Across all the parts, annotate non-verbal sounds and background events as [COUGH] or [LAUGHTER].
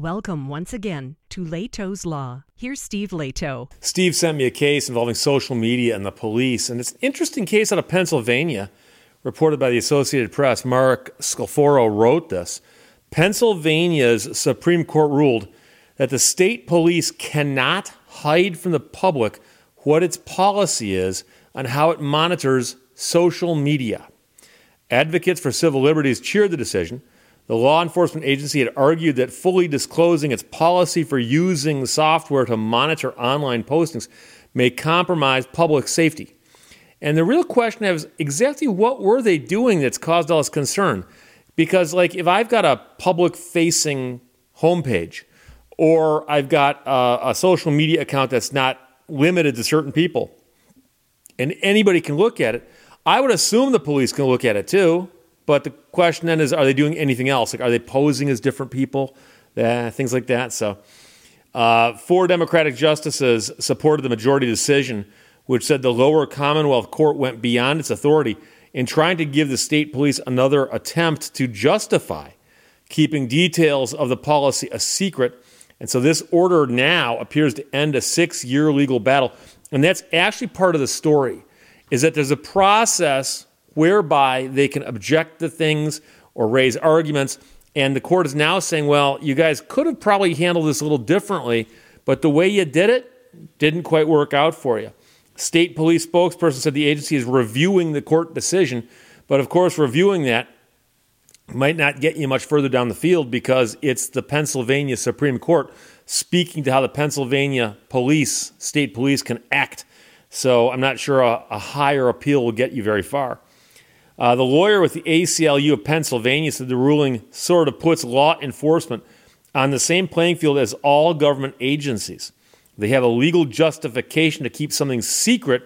Welcome once again to Lehto's Law. Here's Steve Lehto. Steve sent me a case involving social media and the police, and it's an interesting case out of Pennsylvania, reported by the Associated Press. Mark Scolforo wrote this. Pennsylvania's Supreme Court ruled that the state police cannot hide from the public what its policy is on how it monitors social media. Advocates for civil liberties cheered the decision the law enforcement agency had argued that fully disclosing its policy for using software to monitor online postings may compromise public safety. And the real question is exactly what were they doing that's caused all this concern? Because, like, if I've got a public facing homepage or I've got a, a, social media account that's not limited to certain people and anybody can look at it, I would assume the police can look at it too. But the question then is, are they doing anything else? Like, are they posing as different people? Things like that. So, uh, four Democratic justices supported the majority decision, which said the lower Commonwealth Court went beyond its authority in trying to give the state police another attempt to justify keeping details of the policy a secret. And so, this order now appears to end a six year legal battle. And that's actually part of the story, is that there's a process whereby they can object to things or raise arguments. And the court is now saying, well, you guys could have probably handled this a little differently, but the way you did it didn't quite work out for you. State police spokesperson said the agency is reviewing the court decision, but of course, reviewing that might not get you much further down the field because it's the Pennsylvania Supreme Court speaking to how the Pennsylvania police, state police, can act. So I'm not sure a, a higher appeal will get you very far. Uh, the lawyer with the ACLU of Pennsylvania said the ruling sort of puts law enforcement on the same playing field as all government agencies. They have a legal justification to keep something secret,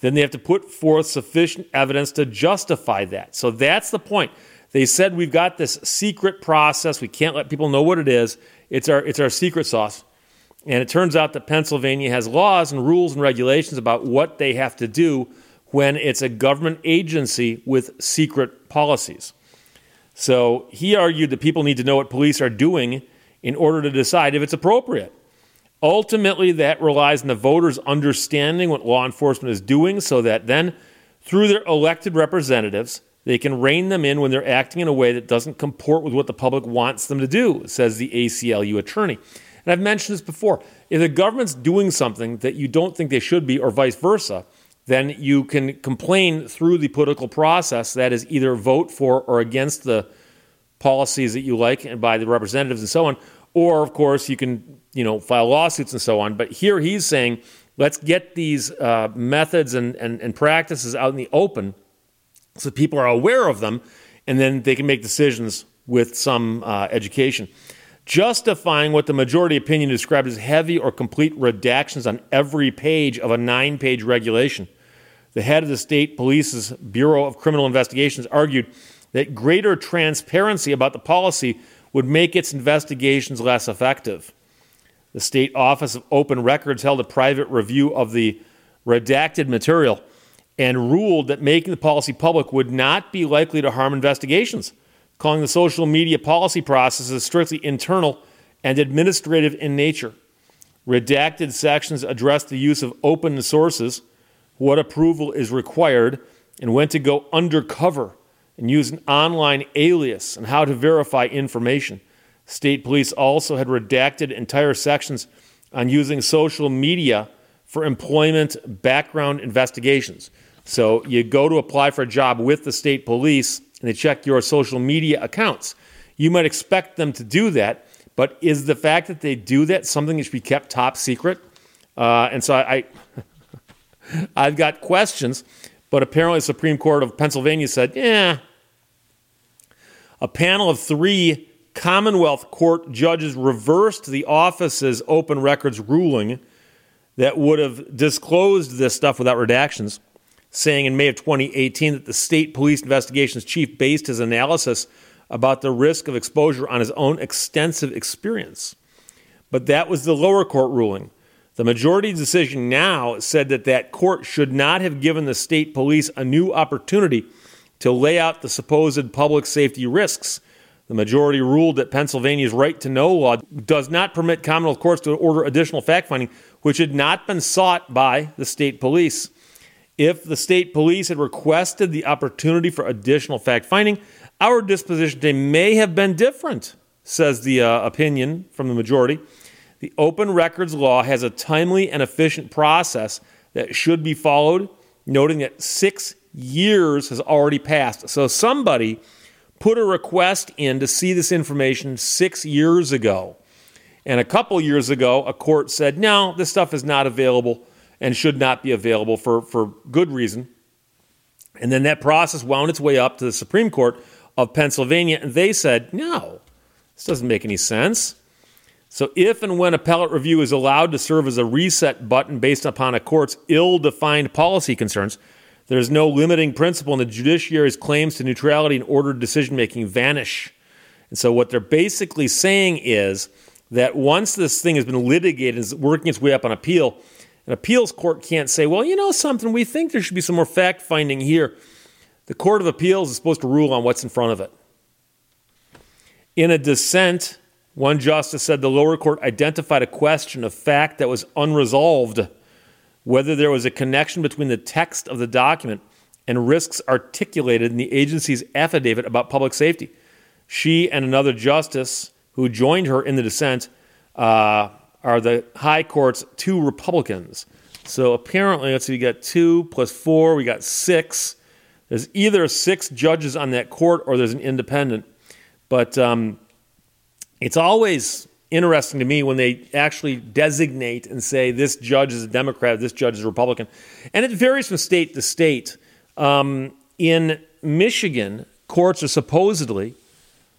then they have to put forth sufficient evidence to justify that. So that's the point. They said we've got this secret process. We can't let people know what it is. It's our, it's our secret sauce. And it turns out that Pennsylvania has laws and rules and regulations about what they have to do when it's a government agency with secret policies. So he argued that people need to know what police are doing in order to decide if it's appropriate. Ultimately, that relies on the voters understanding what law enforcement is doing so that then, through their elected representatives, they can rein them in when they're acting in a way that doesn't comport with what the public wants them to do, says the ACLU attorney. And I've mentioned this before. If the government's doing something that you don't think they should be, or vice versa, then you can complain through the political process. That is either vote for or against the policies that you like and by the representatives and so on. Or, of course, you can you know file lawsuits and so on. But here he's saying, let's get these uh, methods and, and, and practices out in the open so people are aware of them and then they can make decisions with some uh, education. Justifying what the majority opinion described as heavy or complete redactions on every page of a nine page regulation the head of the state police's Bureau of Criminal Investigations argued that greater transparency about the policy would make its investigations less effective. The State Office of Open Records held a private review of the redacted material and ruled that making the policy public would not be likely to harm investigations, calling the social media policy process as strictly internal and administrative in nature. Redacted sections address the use of open sources what approval is required, and when to go undercover and use an online alias and how to verify information. State police also had redacted entire sections on using social media for employment background investigations. So you go to apply for a job with the state police and they check your social media accounts. You might expect them to do that, but is the fact that they do that something that should be kept top secret? Uh, and so I, I I've got questions, but apparently the Supreme Court of Pennsylvania said, yeah. A panel of three Commonwealth Court judges reversed the office's open records ruling that would have disclosed this stuff without redactions, saying in May of 2018 that the state police investigations chief based his analysis about the risk of exposure on his own extensive experience. But that was the lower court ruling. The majority decision now said that that court should not have given the state police a new opportunity to lay out the supposed public safety risks The majority ruled that Pennsylvania's right to know law does not permit Commonwealth courts to order additional fact finding, which had not been sought by the state police. If the state police had requested the opportunity for additional fact finding, our disposition today may have been different, says the uh, opinion from the majority. The open records law has a timely and efficient process that should be followed, noting that six years has already passed. So somebody put a request in to see this information six years ago. And a couple years ago, a court said, no, this stuff is not available and should not be available for, for good reason. And then that process wound its way up to the Supreme Court of Pennsylvania, and they said, no, this doesn't make any sense. So, if and when appellate review is allowed to serve as a reset button based upon a court's ill defined policy concerns, there is no limiting principle, and the judiciary's claims to neutrality and ordered decision making vanish. And so, what they're basically saying is that once this thing has been litigated and is working its way up on appeal, an appeals court can't say, well, you know something, we think there should be some more fact finding here. The Court of Appeals is supposed to rule on what's in front of it. In a dissent, one justice said the lower court identified a question of fact that was unresolved whether there was a connection between the text of the document and risks articulated in the agency's affidavit about public safety. She and another justice who joined her in the dissent uh, are the High Court's two Republicans. So apparently, let's see, we got two plus four, we got six. There's either six judges on that court or there's an independent. But um, it's always interesting to me when they actually designate and say this judge is a Democrat, this judge is a Republican. And it varies from state to state. Um, in Michigan, courts are supposedly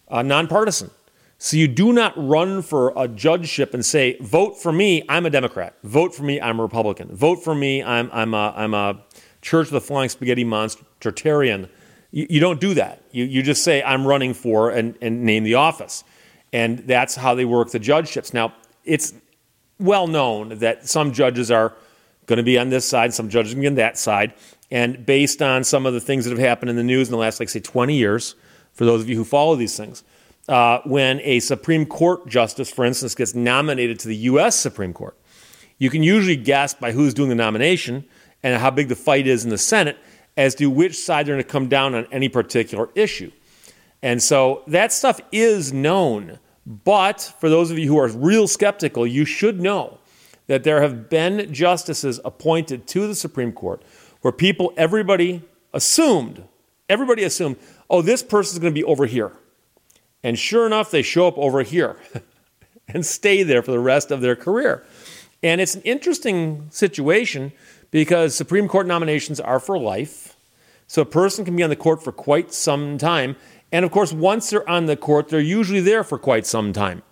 uh, nonpartisan. So you do not run for a judgeship and say, vote for me, I'm a Democrat. Vote for me, I'm a Republican. Vote for me, I'm, I'm, a, I'm a church of the flying spaghetti monstritarian. You, you don't do that. You, you just say, I'm running for and, and name the office. And that's how they work the judgeships. Now, it's well known that some judges are going to be on this side, some judges are going to be on that side. And based on some of the things that have happened in the news in the last, like, say, 20 years, for those of you who follow these things, uh, when a Supreme Court justice, for instance, gets nominated to the U.S. Supreme Court, you can usually guess by who's doing the nomination and how big the fight is in the Senate as to which side they're going to come down on any particular issue. And so that stuff is known. But for those of you who are real skeptical, you should know that there have been justices appointed to the Supreme Court where people, everybody assumed, everybody assumed, oh, this person's going to be over here. And sure enough, they show up over here [LAUGHS] and stay there for the rest of their career. And it's an interesting situation because Supreme Court nominations are for life. So a person can be on the court for quite some time. And of course, once they're on the court, they're usually there for quite some time.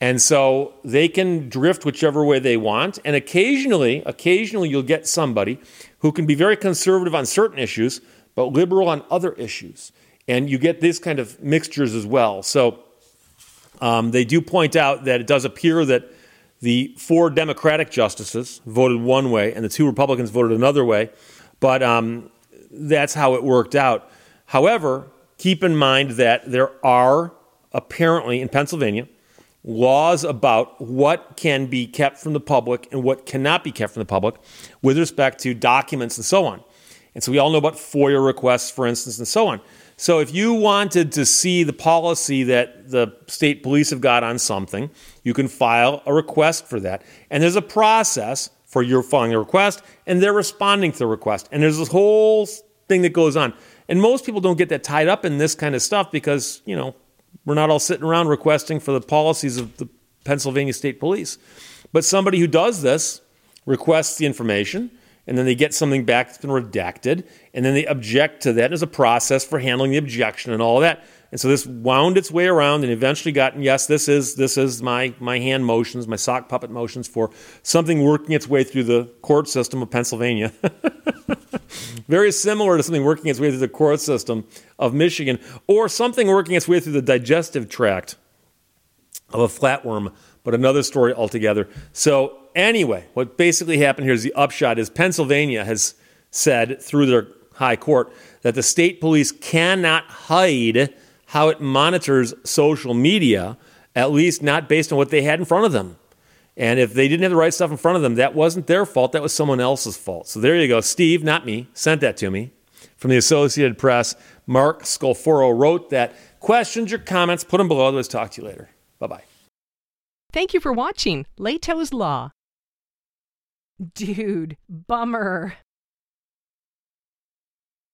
And so they can drift whichever way they want. And occasionally, occasionally you'll get somebody who can be very conservative on certain issues, but liberal on other issues. And you get these kind of mixtures as well. So um, they do point out that it does appear that the four Democratic justices voted one way and the two Republicans voted another way. But um, that's how it worked out. However, keep in mind that there are apparently in Pennsylvania laws about what can be kept from the public and what cannot be kept from the public with respect to documents and so on. And so we all know about FOIA requests, for instance, and so on. So if you wanted to see the policy that the state police have got on something, you can file a request for that. And there's a process for your filing a request, and they're responding to the request. And there's this whole thing that goes on. And most people don't get that tied up in this kind of stuff because, you know, we're not all sitting around requesting for the policies of the Pennsylvania State Police. But somebody who does this requests the information, and then they get something back that's been redacted, and then they object to that. There's a process for handling the objection and all that. And so this wound its way around and eventually got, yes, this is this is my my hand motions, my sock puppet motions for something working its way through the court system of Pennsylvania. [LAUGHS] Very similar to something working its way through the court system of Michigan, or something working its way through the digestive tract of a flatworm, but another story altogether. So anyway, what basically happened here is the upshot is Pennsylvania has said through their high court that the state police cannot hide how it monitors social media, at least not based on what they had in front of them. And if they didn't have the right stuff in front of them, that wasn't their fault. That was someone else's fault. So there you go. Steve, not me, sent that to me from the Associated Press. Mark Scolforo wrote that. Questions or comments, put them below. Let's talk to you later. Bye bye. Thank you for watching Lehto's Law. Dude, bummer.